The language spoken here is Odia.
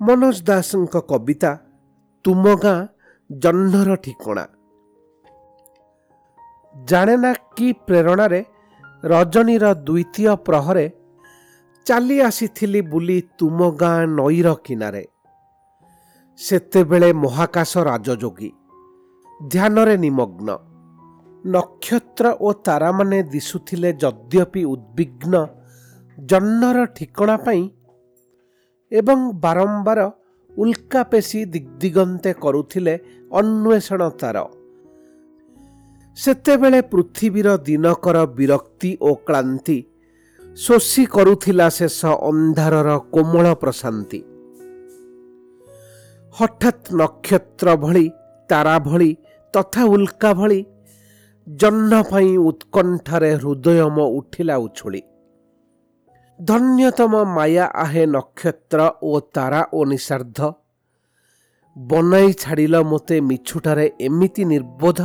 ମନୋଜ ଦାସଙ୍କ କବିତା ତୁମ ଗାଁ ଜହ୍ନର ଠିକଣା। ଜାଣେ ନା କି ପ୍ରେରଣାରେ ରଜନୀର ଦ୍ୱିତୀୟ ପ୍ରହରେ ଚାଲି ଆସିଥିଲି ବୁଲି ତୁମ ଗାଁ ନଈର କିନାରେ। ସେତେବେଳେ ମହାକାଶ ରାଜଯୋଗୀ ଧ୍ୟାନରେ ନିମଗ୍ନ। ନକ୍ଷତ୍ର ଓ ତାରାମାନେ ଦିଶୁଥିଲେ ଯଦ୍ୟପି ଉଦ୍ବିଗ୍ନ। ଜହ୍ନର ଠିକଣା ପାଇଁ ଏବଂ ବାରମ୍ବାର ଉଲ୍କା ପେଶି ଦିଗ୍ଦିଗନ୍ତେ କରୁଥିଲେ ଅନ୍ୱେଷଣ ତାର ସେତେବେଳେ ପୃଥିବୀର ଦିନକର ବିରକ୍ତି ଓ କ୍ଳାନ୍ତି ଶୋଷି କରୁଥିଲା ଶେଷ ଅନ୍ଧାରର କୋମଳ ପ୍ରଶାନ୍ତି। ହଠାତ୍ ନକ୍ଷତ୍ର ଭଳି ତାରା ଭଳି ତଥା ଉଲ୍କା ଭଳି ଜହ୍ନ ପାଇଁ ଉତ୍କଣ୍ଠାରେ ହୃଦୟମ ଉଠିଲା ଉଛୁଳି। ଧନ୍ୟତମ ମାୟା ଆହେ ନକ୍ଷତ୍ର ଓ ତାରା ଓ ନିଷାର୍ଦ୍ଧ ବନାଇ ଛାଡ଼ିଲ ମୋତେ ମିଛୁଟାରେ ଏମିତି ନିର୍ବୋଧ।